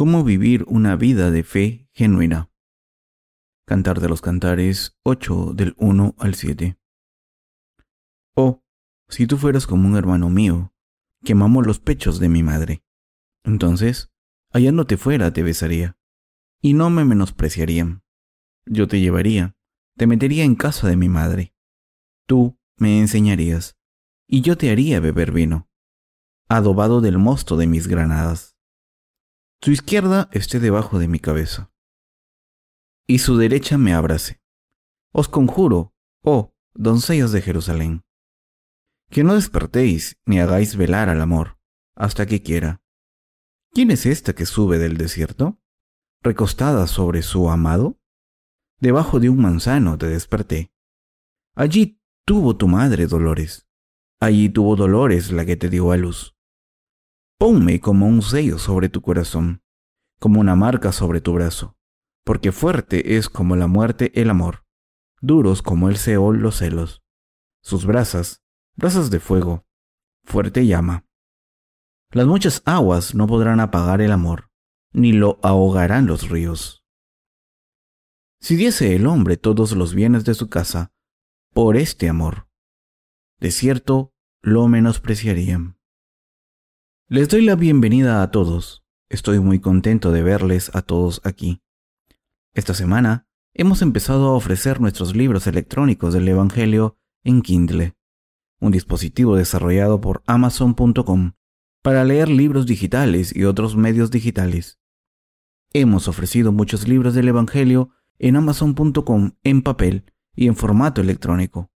Cómo vivir una vida de fe genuina. Cantar de los Cantares 8 del 1 al 7. Oh, si tú fueras como un hermano mío, que mamó los pechos de mi madre. Entonces, te fuera te besaría, y no me menospreciarían. Yo te llevaría, te metería en casa de mi madre. Tú me enseñarías, y yo te haría beber vino, adobado del mosto de mis granadas. Su izquierda esté debajo de mi cabeza, y su derecha me abrace. Os conjuro, oh doncellas de Jerusalén, que no despertéis ni hagáis velar al amor, hasta que quiera. ¿Quién es esta que sube del desierto? ¿Recostada sobre su amado? Debajo de un manzano te desperté. Allí tuvo tu madre dolores. Allí tuvo dolores la que te dio a luz. Ponme como un sello sobre tu corazón, como una marca sobre tu brazo, porque fuerte es como la muerte el amor, duros como el Seol los celos. Sus brasas brasas de fuego, fuerte llama. Las muchas aguas no podrán apagar el amor, ni lo ahogarán los ríos. Si diese el hombre todos los bienes de su casa por este amor, de cierto lo menospreciarían. Les doy la bienvenida a todos. Estoy muy contento de verles a todos aquí. Esta semana hemos empezado a ofrecer nuestros libros electrónicos del Evangelio en Kindle un dispositivo desarrollado por Amazon.com para leer libros digitales y otros medios digitales. Hemos ofrecido muchos libros del Evangelio en Amazon.com en papel y en formato electrónico.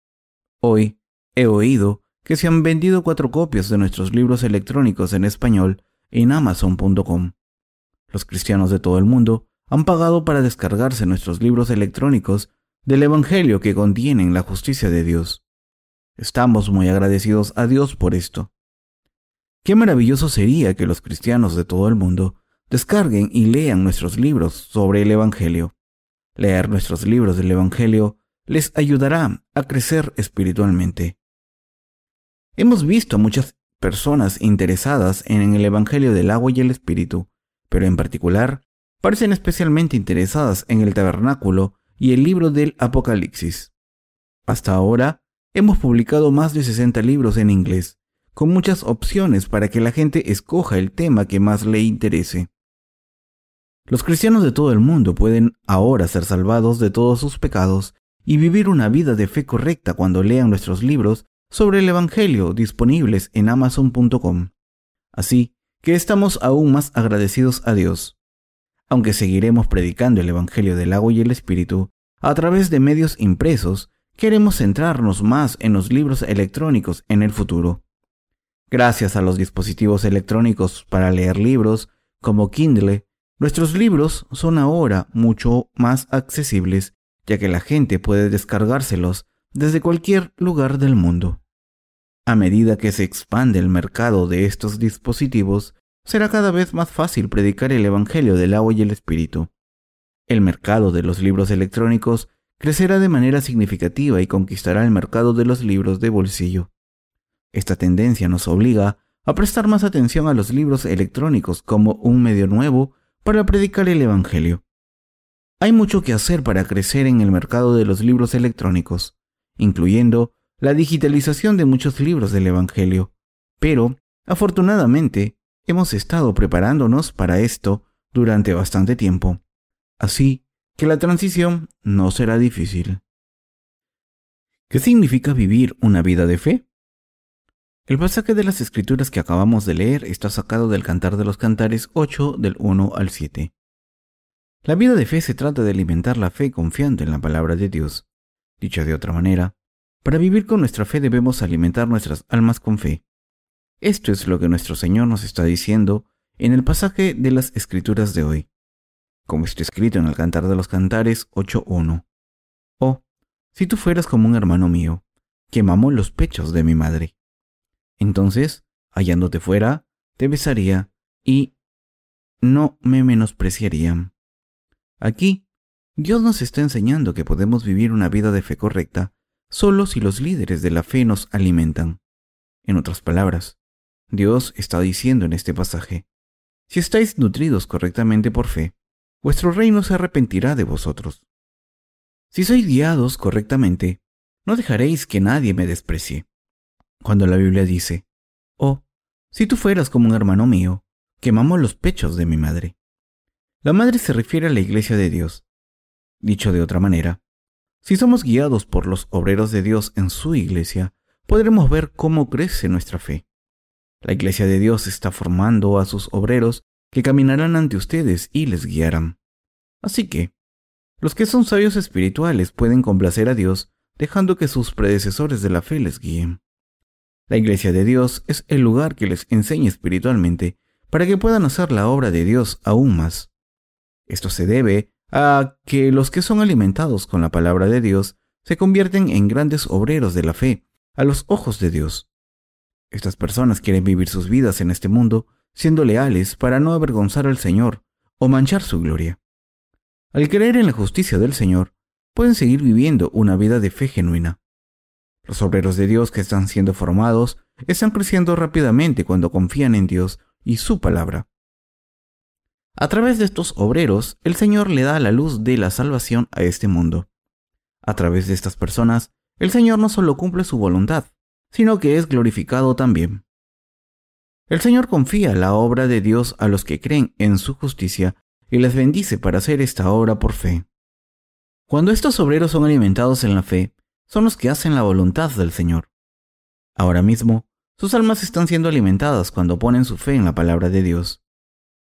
Hoy he oído que se han vendido cuatro copias de nuestros libros electrónicos en español en Amazon.com. Los cristianos de todo el mundo han pagado para descargarse nuestros libros electrónicos del Evangelio que contienen la justicia de Dios. Estamos muy agradecidos a Dios por esto. Qué maravilloso sería que los cristianos de todo el mundo descarguen y lean nuestros libros sobre el Evangelio. Leer nuestros libros del Evangelio les ayudará a crecer espiritualmente. Hemos visto a muchas personas interesadas en el Evangelio del agua y el Espíritu, pero en particular parecen especialmente interesadas en el tabernáculo y el libro del Apocalipsis. Hasta ahora Hemos publicado más de 60 libros en inglés, con muchas opciones para que la gente escoja el tema que más le interese. Los cristianos de todo el mundo pueden ahora ser salvados de todos sus pecados y vivir una vida de fe correcta cuando lean nuestros libros sobre el Evangelio disponibles en amazon.com. Así que estamos aún más agradecidos a Dios. Aunque seguiremos predicando el Evangelio del agua y el Espíritu a través de medios impresos, queremos centrarnos más en los libros electrónicos en el futuro. Gracias a los dispositivos electrónicos para leer libros, como Kindle, nuestros libros son ahora mucho más accesibles, ya que la gente puede descargárselos desde cualquier lugar del mundo. A medida que se expande el mercado de estos dispositivos, será cada vez más fácil predicar el Evangelio del agua y el Espíritu. El mercado de los libros electrónicos crecerá de manera significativa y conquistará el mercado de los libros de bolsillo. Esta tendencia nos obliga a prestar más atención a los libros electrónicos como un medio nuevo para predicar el Evangelio. Hay mucho que hacer para crecer en el mercado de los libros electrónicos, incluyendo la digitalización de muchos libros del Evangelio, pero, afortunadamente, hemos estado preparándonos para esto durante bastante tiempo. Así que la transición no será difícil. ¿Qué significa vivir una vida de fe? El pasaje de las escrituras que acabamos de leer está sacado del Cantar de los Cantares 8 del 1 al 7. La vida de fe se trata de alimentar la fe confiando en la palabra de Dios. Dicho de otra manera, para vivir con nuestra fe debemos alimentar nuestras almas con fe. Esto es lo que nuestro Señor nos está diciendo en el pasaje de las escrituras de hoy como está escrito en el Cantar de los Cantares 8.1. Oh, si tú fueras como un hermano mío, que mamó los pechos de mi madre. Entonces, hallándote fuera, te besaría y no me menospreciarían. Aquí, Dios nos está enseñando que podemos vivir una vida de fe correcta solo si los líderes de la fe nos alimentan. En otras palabras, Dios está diciendo en este pasaje, Si estáis nutridos correctamente por fe, vuestro reino se arrepentirá de vosotros. Si sois guiados correctamente, no dejaréis que nadie me desprecie. Cuando la Biblia dice, Oh, si tú fueras como un hermano mío, quemamos los pechos de mi madre. La madre se refiere a la iglesia de Dios. Dicho de otra manera, si somos guiados por los obreros de Dios en su iglesia, podremos ver cómo crece nuestra fe. La iglesia de Dios está formando a sus obreros que caminarán ante ustedes y les guiarán. Así que, los que son sabios espirituales pueden complacer a Dios dejando que sus predecesores de la fe les guíen. La iglesia de Dios es el lugar que les enseña espiritualmente para que puedan hacer la obra de Dios aún más. Esto se debe a que los que son alimentados con la palabra de Dios se convierten en grandes obreros de la fe a los ojos de Dios. Estas personas quieren vivir sus vidas en este mundo siendo leales para no avergonzar al Señor o manchar su gloria. Al creer en la justicia del Señor, pueden seguir viviendo una vida de fe genuina. Los obreros de Dios que están siendo formados están creciendo rápidamente cuando confían en Dios y su palabra. A través de estos obreros, el Señor le da la luz de la salvación a este mundo. A través de estas personas, el Señor no solo cumple su voluntad, sino que es glorificado también. El Señor confía la obra de Dios a los que creen en su justicia y les bendice para hacer esta obra por fe. Cuando estos obreros son alimentados en la fe, son los que hacen la voluntad del Señor. Ahora mismo, sus almas están siendo alimentadas cuando ponen su fe en la palabra de Dios.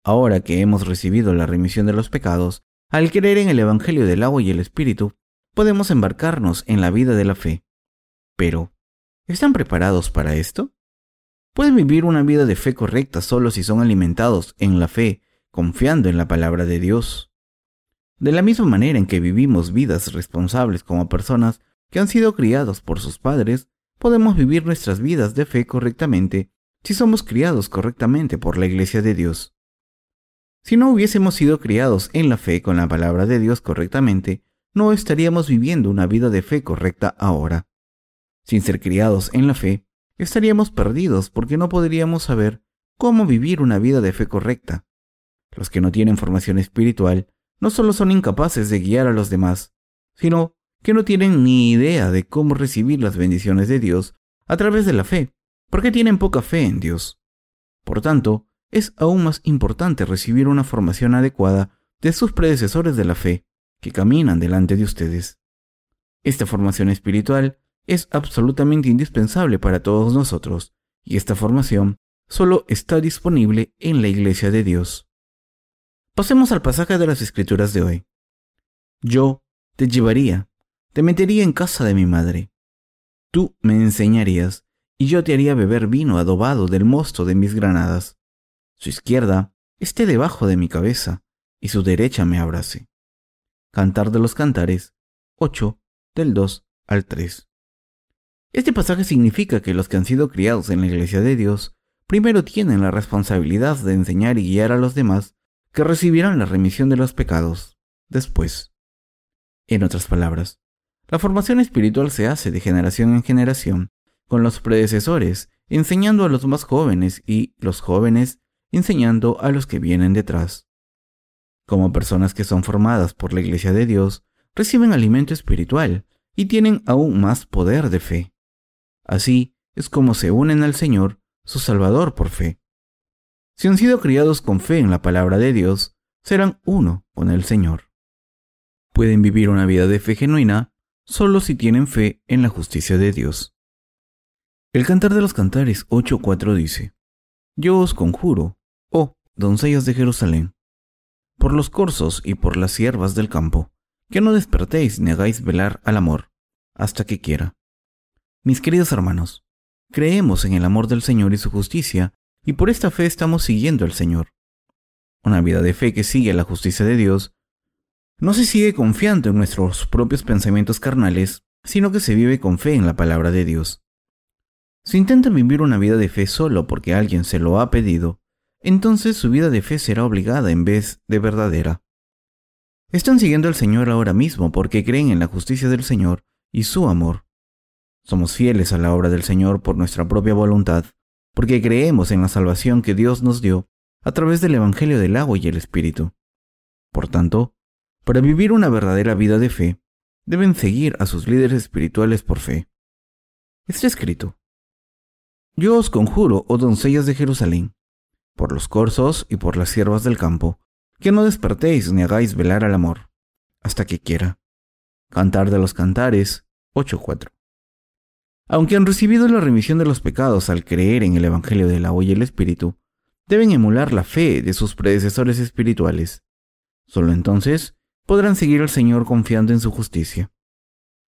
Ahora que hemos recibido la remisión de los pecados, al creer en el Evangelio del agua y el Espíritu, podemos embarcarnos en la vida de la fe. Pero, ¿están preparados para esto? Pueden vivir una vida de fe correcta solo si son alimentados en la fe, confiando en la palabra de Dios. De la misma manera en que vivimos vidas responsables como personas que han sido criados por sus padres, podemos vivir nuestras vidas de fe correctamente si somos criados correctamente por la Iglesia de Dios. Si no hubiésemos sido criados en la fe con la palabra de Dios correctamente, no estaríamos viviendo una vida de fe correcta ahora. Sin ser criados en la fe, estaríamos perdidos porque no podríamos saber cómo vivir una vida de fe correcta. Los que no tienen formación espiritual no solo son incapaces de guiar a los demás, sino que no tienen ni idea de cómo recibir las bendiciones de Dios a través de la fe, porque tienen poca fe en Dios. Por tanto, es aún más importante recibir una formación adecuada de sus predecesores de la fe, que caminan delante de ustedes. Esta formación espiritual es absolutamente indispensable para todos nosotros, y esta formación solo está disponible en la Iglesia de Dios. Pasemos al pasaje de las Escrituras de hoy. Yo te llevaría, te metería en casa de mi madre. Tú me enseñarías, y yo te haría beber vino adobado del mosto de mis granadas. Su izquierda esté debajo de mi cabeza, y su derecha me abrace. Cantar de los Cantares 8 del 2 al 3. Este pasaje significa que los que han sido criados en la iglesia de Dios primero tienen la responsabilidad de enseñar y guiar a los demás que recibirán la remisión de los pecados después. En otras palabras, la formación espiritual se hace de generación en generación, con los predecesores enseñando a los más jóvenes y los jóvenes enseñando a los que vienen detrás. Como personas que son formadas por la Iglesia de Dios, reciben alimento espiritual y tienen aún más poder de fe. Así es como se unen al Señor, su Salvador, por fe. Si han sido criados con fe en la palabra de Dios, serán uno con el Señor. Pueden vivir una vida de fe genuina solo si tienen fe en la justicia de Dios. El Cantar de los Cantares 8.4 dice, Yo os conjuro, doncellas de Jerusalén, por los corzos y por las siervas del campo, que no despertéis ni hagáis velar al amor, hasta que quiera. Mis queridos hermanos, creemos en el amor del Señor y su justicia, y por esta fe estamos siguiendo al Señor. Una vida de fe que sigue la justicia de Dios no se sigue confiando en nuestros propios pensamientos carnales, sino que se vive con fe en la palabra de Dios. Si intentan vivir una vida de fe solo porque alguien se lo ha pedido, entonces su vida de fe será obligada en vez de verdadera. Están siguiendo al Señor ahora mismo porque creen en la justicia del Señor y su amor. Somos fieles a la obra del Señor por nuestra propia voluntad, porque creemos en la salvación que Dios nos dio a través del Evangelio del agua y el Espíritu. Por tanto, para vivir una verdadera vida de fe, deben seguir a sus líderes espirituales por fe. Está escrito, Yo os conjuro, oh doncellas de Jerusalén, por los corzos y por las siervas del campo, que no despertéis ni hagáis velar al amor, hasta que quiera. Cantar de los Cantares 8.4. Aunque han recibido la remisión de los pecados al creer en el Evangelio del agua y el Espíritu, deben emular la fe de sus predecesores espirituales. Solo entonces podrán seguir al Señor confiando en su justicia.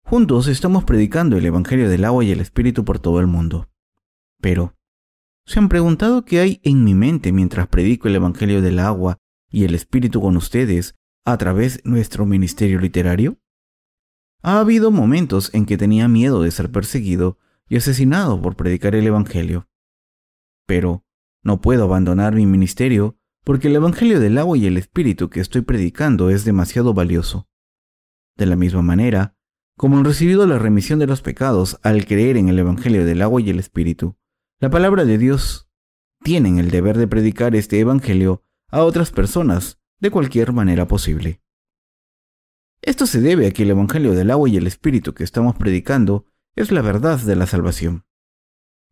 Juntos estamos predicando el Evangelio del agua y el Espíritu por todo el mundo. Pero, ¿se han preguntado qué hay en mi mente mientras predico el Evangelio del agua y el Espíritu con ustedes a través de nuestro ministerio literario? Ha habido momentos en que tenía miedo de ser perseguido y asesinado por predicar el Evangelio. Pero no puedo abandonar mi ministerio porque el Evangelio del agua y el Espíritu que estoy predicando es demasiado valioso. De la misma manera, como han recibido la remisión de los pecados al creer en el Evangelio del agua y el Espíritu, la palabra de Dios tienen el deber de predicar este Evangelio a otras personas de cualquier manera posible. Esto se debe a que el Evangelio del agua y el Espíritu que estamos predicando es la verdad de la salvación.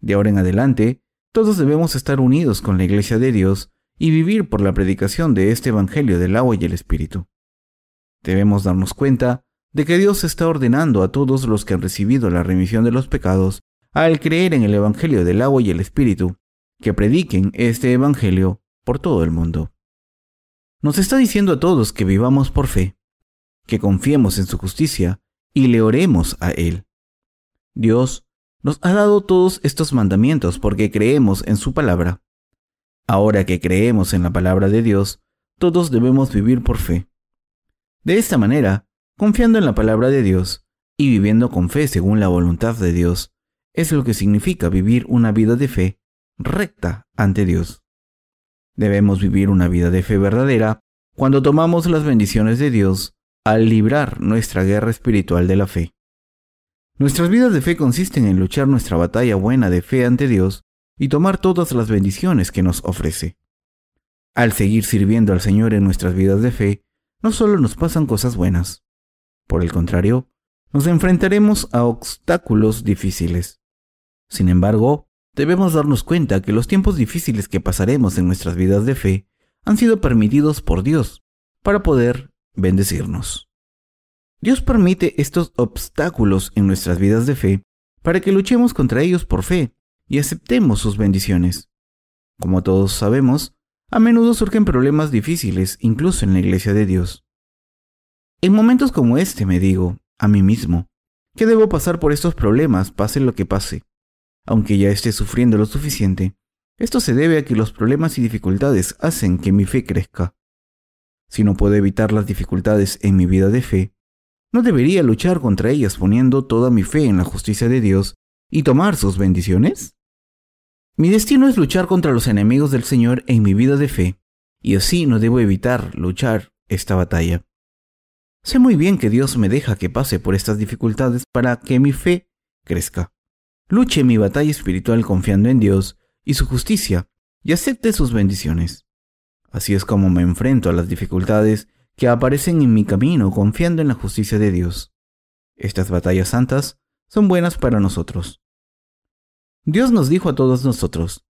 De ahora en adelante, todos debemos estar unidos con la Iglesia de Dios y vivir por la predicación de este Evangelio del agua y el Espíritu. Debemos darnos cuenta de que Dios está ordenando a todos los que han recibido la remisión de los pecados al creer en el Evangelio del agua y el Espíritu, que prediquen este Evangelio por todo el mundo. Nos está diciendo a todos que vivamos por fe, que confiemos en su justicia y le oremos a Él. Dios nos ha dado todos estos mandamientos porque creemos en su palabra. Ahora que creemos en la palabra de Dios, todos debemos vivir por fe. De esta manera, confiando en la palabra de Dios y viviendo con fe según la voluntad de Dios, es lo que significa vivir una vida de fe recta ante Dios. Debemos vivir una vida de fe verdadera cuando tomamos las bendiciones de Dios al librar nuestra guerra espiritual de la fe. Nuestras vidas de fe consisten en luchar nuestra batalla buena de fe ante Dios y tomar todas las bendiciones que nos ofrece. Al seguir sirviendo al Señor en nuestras vidas de fe, no solo nos pasan cosas buenas, por el contrario, nos enfrentaremos a obstáculos difíciles. Sin embargo, debemos darnos cuenta que los tiempos difíciles que pasaremos en nuestras vidas de fe han sido permitidos por Dios para poder bendecirnos. Dios permite estos obstáculos en nuestras vidas de fe para que luchemos contra ellos por fe y aceptemos sus bendiciones. Como todos sabemos, a menudo surgen problemas difíciles incluso en la iglesia de Dios. En momentos como este me digo, a mí mismo, que debo pasar por estos problemas pase lo que pase. Aunque ya esté sufriendo lo suficiente, esto se debe a que los problemas y dificultades hacen que mi fe crezca. Si no puedo evitar las dificultades en mi vida de fe, ¿no debería luchar contra ellas poniendo toda mi fe en la justicia de Dios y tomar sus bendiciones? Mi destino es luchar contra los enemigos del Señor en mi vida de fe, y así no debo evitar luchar esta batalla. Sé muy bien que Dios me deja que pase por estas dificultades para que mi fe crezca. Luche mi batalla espiritual confiando en Dios y su justicia, y acepte sus bendiciones. Así es como me enfrento a las dificultades que aparecen en mi camino confiando en la justicia de Dios. Estas batallas santas son buenas para nosotros. Dios nos dijo a todos nosotros,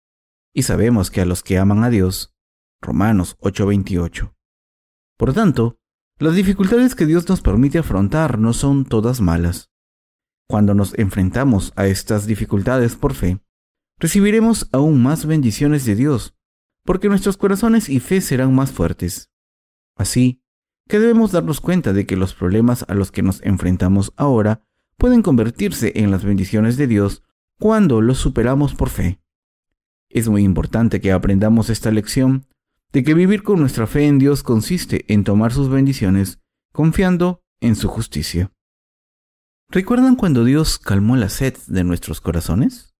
y sabemos que a los que aman a Dios, Romanos 8:28. Por tanto, las dificultades que Dios nos permite afrontar no son todas malas. Cuando nos enfrentamos a estas dificultades por fe, recibiremos aún más bendiciones de Dios porque nuestros corazones y fe serán más fuertes. Así que debemos darnos cuenta de que los problemas a los que nos enfrentamos ahora pueden convertirse en las bendiciones de Dios cuando los superamos por fe. Es muy importante que aprendamos esta lección de que vivir con nuestra fe en Dios consiste en tomar sus bendiciones confiando en su justicia. ¿Recuerdan cuando Dios calmó la sed de nuestros corazones?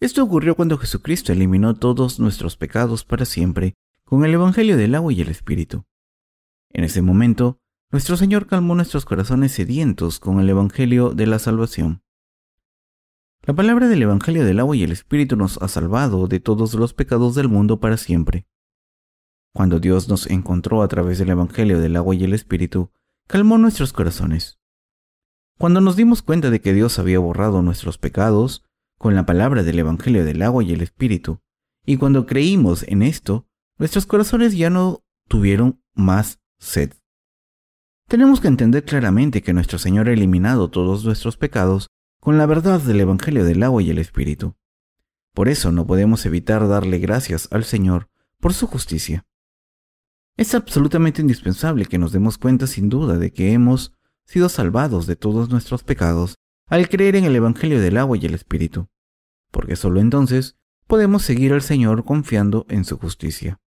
Esto ocurrió cuando Jesucristo eliminó todos nuestros pecados para siempre con el Evangelio del agua y el Espíritu. En ese momento, nuestro Señor calmó nuestros corazones sedientos con el Evangelio de la salvación. La palabra del Evangelio del agua y el Espíritu nos ha salvado de todos los pecados del mundo para siempre. Cuando Dios nos encontró a través del Evangelio del agua y el Espíritu, calmó nuestros corazones. Cuando nos dimos cuenta de que Dios había borrado nuestros pecados con la palabra del Evangelio del agua y el Espíritu, y cuando creímos en esto, nuestros corazones ya no tuvieron más sed. Tenemos que entender claramente que nuestro Señor ha eliminado todos nuestros pecados con la verdad del Evangelio del agua y el Espíritu. Por eso no podemos evitar darle gracias al Señor por su justicia. Es absolutamente indispensable que nos demos cuenta sin duda de que hemos sido salvados de todos nuestros pecados al creer en el Evangelio del agua y el Espíritu, porque solo entonces podemos seguir al Señor confiando en su justicia.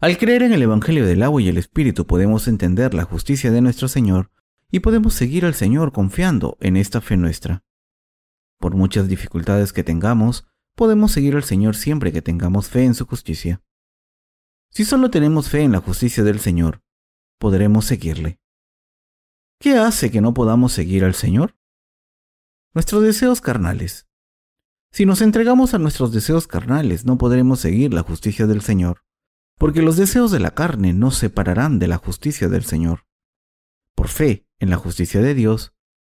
Al creer en el Evangelio del agua y el Espíritu podemos entender la justicia de nuestro Señor y podemos seguir al Señor confiando en esta fe nuestra. Por muchas dificultades que tengamos, podemos seguir al Señor siempre que tengamos fe en su justicia. Si solo tenemos fe en la justicia del Señor, podremos seguirle. ¿Qué hace que no podamos seguir al Señor? Nuestros deseos carnales. Si nos entregamos a nuestros deseos carnales, no podremos seguir la justicia del Señor, porque los deseos de la carne nos separarán de la justicia del Señor. Por fe en la justicia de Dios,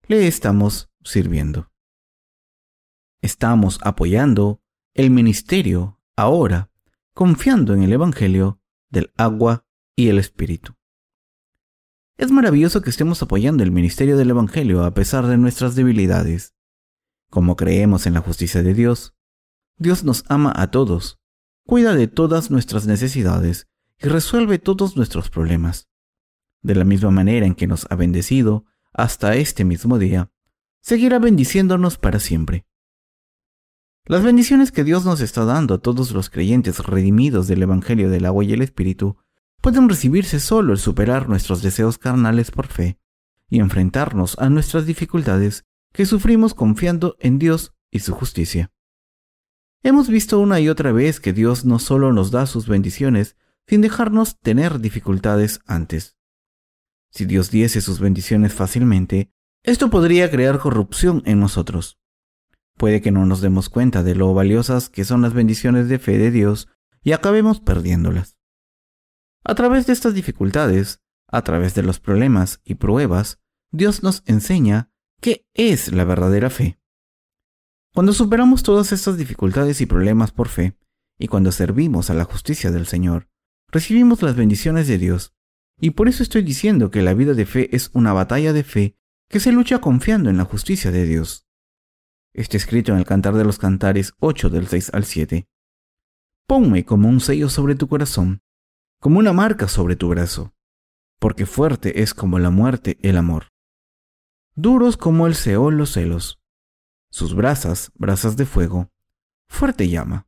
le estamos sirviendo. Estamos apoyando el ministerio ahora confiando en el Evangelio del agua y el Espíritu. Es maravilloso que estemos apoyando el ministerio del Evangelio a pesar de nuestras debilidades. Como creemos en la justicia de Dios, Dios nos ama a todos, cuida de todas nuestras necesidades y resuelve todos nuestros problemas. De la misma manera en que nos ha bendecido hasta este mismo día, seguirá bendiciéndonos para siempre. Las bendiciones que Dios nos está dando a todos los creyentes redimidos del Evangelio del agua y el Espíritu pueden recibirse solo al superar nuestros deseos carnales por fe y enfrentarnos a nuestras dificultades que sufrimos confiando en Dios y su justicia. Hemos visto una y otra vez que Dios no solo nos da sus bendiciones sin dejarnos tener dificultades antes. Si Dios diese sus bendiciones fácilmente, esto podría crear corrupción en nosotros. Puede que no nos demos cuenta de lo valiosas que son las bendiciones de fe de Dios y acabemos perdiéndolas. A través de estas dificultades, a través de los problemas y pruebas, Dios nos enseña qué es la verdadera fe. Cuando superamos todas estas dificultades y problemas por fe, y cuando servimos a la justicia del Señor, recibimos las bendiciones de Dios. Y por eso estoy diciendo que la vida de fe es una batalla de fe que se lucha confiando en la justicia de Dios. Está escrito en el Cantar de los Cantares 8 del 6 al 7. Ponme como un sello sobre tu corazón, como una marca sobre tu brazo, porque fuerte es como la muerte el amor. Duros como el Seol los celos, sus brasas, brasas de fuego, fuerte llama.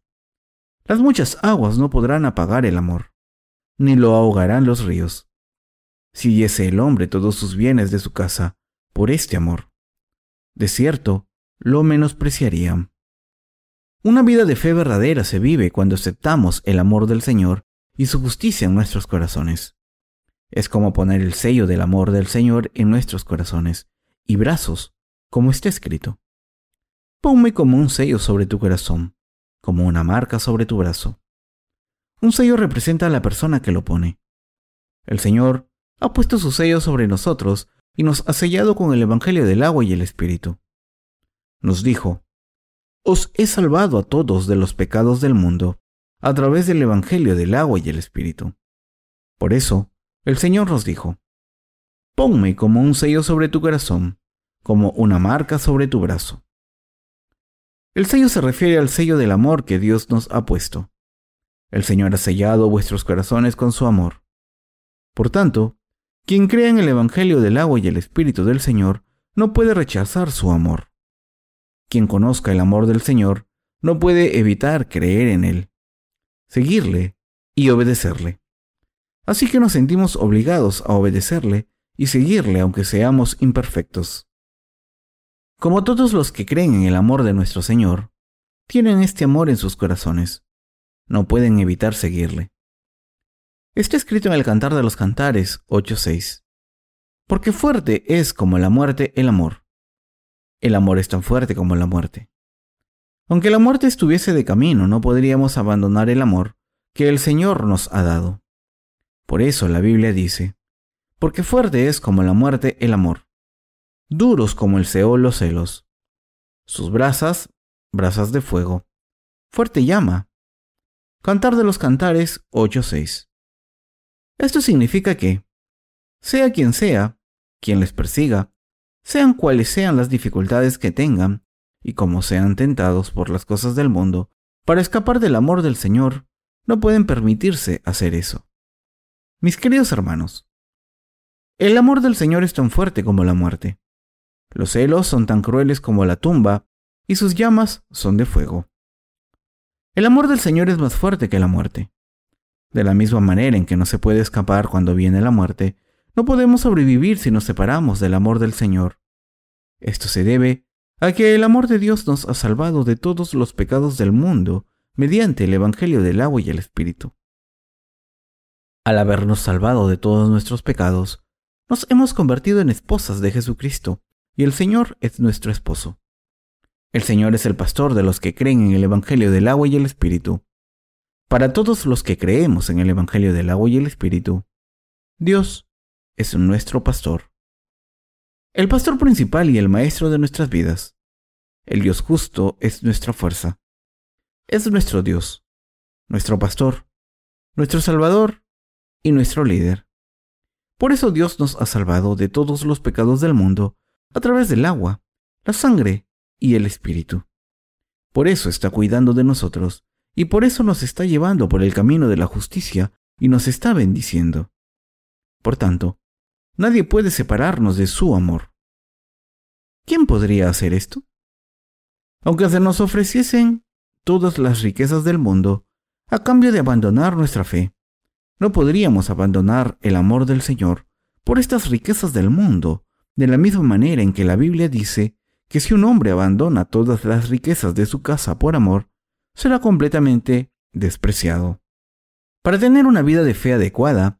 Las muchas aguas no podrán apagar el amor, ni lo ahogarán los ríos. Si diese el hombre todos sus bienes de su casa por este amor. De cierto, lo menospreciarían. Una vida de fe verdadera se vive cuando aceptamos el amor del Señor y su justicia en nuestros corazones. Es como poner el sello del amor del Señor en nuestros corazones y brazos, como está escrito. Ponme como un sello sobre tu corazón, como una marca sobre tu brazo. Un sello representa a la persona que lo pone. El Señor ha puesto su sello sobre nosotros y nos ha sellado con el Evangelio del agua y el Espíritu nos dijo, Os he salvado a todos de los pecados del mundo a través del Evangelio del agua y el Espíritu. Por eso, el Señor nos dijo, Ponme como un sello sobre tu corazón, como una marca sobre tu brazo. El sello se refiere al sello del amor que Dios nos ha puesto. El Señor ha sellado vuestros corazones con su amor. Por tanto, quien crea en el Evangelio del agua y el Espíritu del Señor no puede rechazar su amor. Quien conozca el amor del Señor no puede evitar creer en Él, seguirle y obedecerle. Así que nos sentimos obligados a obedecerle y seguirle aunque seamos imperfectos. Como todos los que creen en el amor de nuestro Señor, tienen este amor en sus corazones, no pueden evitar seguirle. Está escrito en el Cantar de los Cantares 8.6. Porque fuerte es como la muerte el amor, El amor es tan fuerte como la muerte. Aunque la muerte estuviese de camino, no podríamos abandonar el amor que el Señor nos ha dado. Por eso la Biblia dice, porque fuerte es como la muerte el amor, duros como el Seol los celos. Sus brasas, brasas de fuego. Fuerte llama. Cantar de los Cantares 8.6. Esto significa que, sea quien sea, quien les persiga, sean cuales sean las dificultades que tengan, y como sean tentados por las cosas del mundo, para escapar del amor del Señor, no pueden permitirse hacer eso. Mis queridos hermanos, el amor del Señor es tan fuerte como la muerte. Los celos son tan crueles como la tumba, y sus llamas son de fuego. El amor del Señor es más fuerte que la muerte. De la misma manera en que no se puede escapar cuando viene la muerte, no podemos sobrevivir si nos separamos del amor del Señor. Esto se debe a que el amor de Dios nos ha salvado de todos los pecados del mundo mediante el Evangelio del agua y el Espíritu. Al habernos salvado de todos nuestros pecados, nos hemos convertido en esposas de Jesucristo, y el Señor es nuestro esposo. El Señor es el pastor de los que creen en el Evangelio del agua y el Espíritu. Para todos los que creemos en el Evangelio del agua y el Espíritu, Dios es nuestro pastor. El pastor principal y el maestro de nuestras vidas. El Dios justo es nuestra fuerza. Es nuestro Dios, nuestro pastor, nuestro Salvador y nuestro líder. Por eso Dios nos ha salvado de todos los pecados del mundo a través del agua, la sangre y el Espíritu. Por eso está cuidando de nosotros y por eso nos está llevando por el camino de la justicia y nos está bendiciendo. Por tanto, Nadie puede separarnos de su amor. ¿Quién podría hacer esto? Aunque se nos ofreciesen todas las riquezas del mundo, a cambio de abandonar nuestra fe, no podríamos abandonar el amor del Señor por estas riquezas del mundo, de la misma manera en que la Biblia dice que si un hombre abandona todas las riquezas de su casa por amor, será completamente despreciado. Para tener una vida de fe adecuada,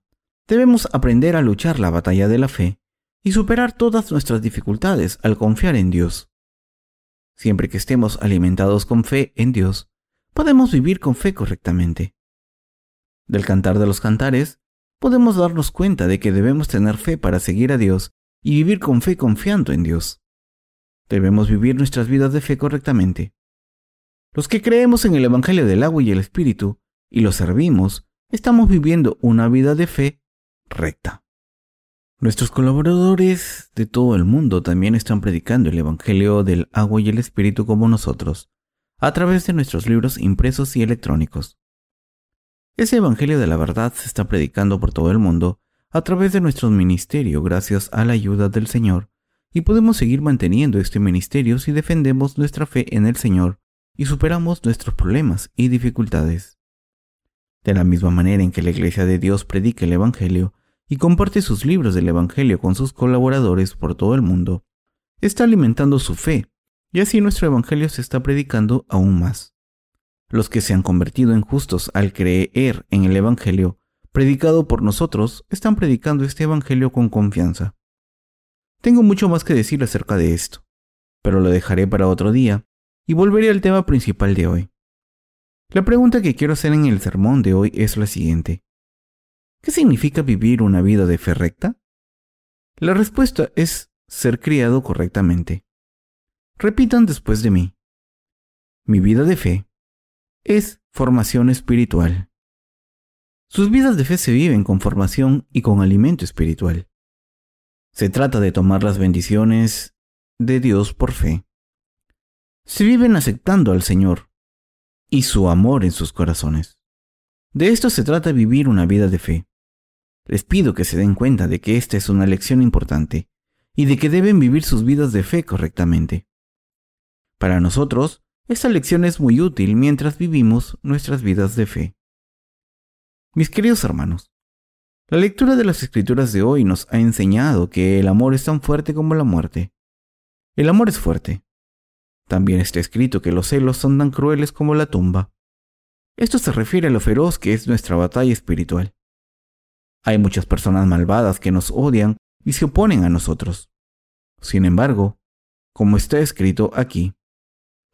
Debemos aprender a luchar la batalla de la fe y superar todas nuestras dificultades al confiar en Dios. Siempre que estemos alimentados con fe en Dios, podemos vivir con fe correctamente. Del cantar de los cantares, podemos darnos cuenta de que debemos tener fe para seguir a Dios y vivir con fe confiando en Dios. Debemos vivir nuestras vidas de fe correctamente. Los que creemos en el Evangelio del agua y el Espíritu y lo servimos, estamos viviendo una vida de fe recta. Nuestros colaboradores de todo el mundo también están predicando el Evangelio del agua y el Espíritu como nosotros, a través de nuestros libros impresos y electrónicos. Ese Evangelio de la verdad se está predicando por todo el mundo a través de nuestro ministerio gracias a la ayuda del Señor, y podemos seguir manteniendo este ministerio si defendemos nuestra fe en el Señor y superamos nuestros problemas y dificultades. De la misma manera en que la Iglesia de Dios predica el Evangelio, y comparte sus libros del Evangelio con sus colaboradores por todo el mundo, está alimentando su fe, y así nuestro Evangelio se está predicando aún más. Los que se han convertido en justos al creer en el Evangelio, predicado por nosotros, están predicando este Evangelio con confianza. Tengo mucho más que decir acerca de esto, pero lo dejaré para otro día y volveré al tema principal de hoy. La pregunta que quiero hacer en el sermón de hoy es la siguiente. ¿Qué significa vivir una vida de fe recta? La respuesta es ser criado correctamente. Repitan después de mí. Mi vida de fe es formación espiritual. Sus vidas de fe se viven con formación y con alimento espiritual. Se trata de tomar las bendiciones de Dios por fe. Se viven aceptando al Señor y su amor en sus corazones. De esto se trata vivir una vida de fe. Les pido que se den cuenta de que esta es una lección importante y de que deben vivir sus vidas de fe correctamente. Para nosotros, esta lección es muy útil mientras vivimos nuestras vidas de fe. Mis queridos hermanos, la lectura de las escrituras de hoy nos ha enseñado que el amor es tan fuerte como la muerte. El amor es fuerte. También está escrito que los celos son tan crueles como la tumba. Esto se refiere a lo feroz que es nuestra batalla espiritual. Hay muchas personas malvadas que nos odian y se oponen a nosotros. Sin embargo, como está escrito aquí.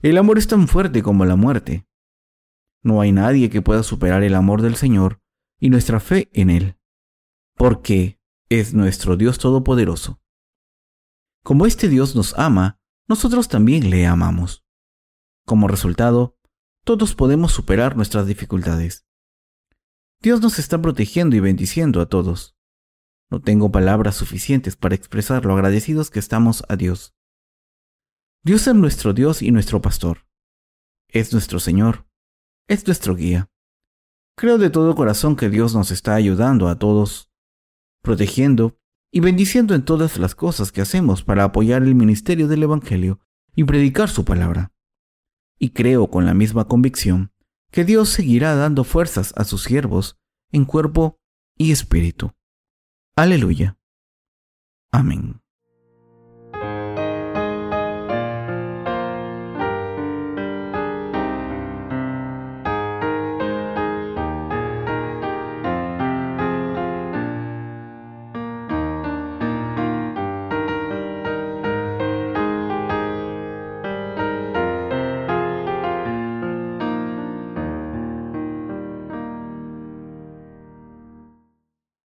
El amor es tan fuerte como la muerte. No hay nadie que pueda superar el amor del Señor y nuestra fe en Él, porque es nuestro Dios Todopoderoso. Como este Dios nos ama, nosotros también le amamos. Como resultado, todos podemos superar nuestras dificultades. Dios nos está protegiendo y bendiciendo a todos. No tengo palabras suficientes para expresar lo agradecidos que estamos a Dios. Dios es nuestro Dios y nuestro pastor. Es nuestro Señor. Es nuestro guía. Creo de todo corazón que Dios nos está ayudando a todos, protegiendo y bendiciendo en todas las cosas que hacemos para apoyar el ministerio del Evangelio y predicar su palabra. Y creo con la misma convicción que Dios seguirá dando fuerzas a sus siervos en cuerpo y espíritu. Aleluya. Amén.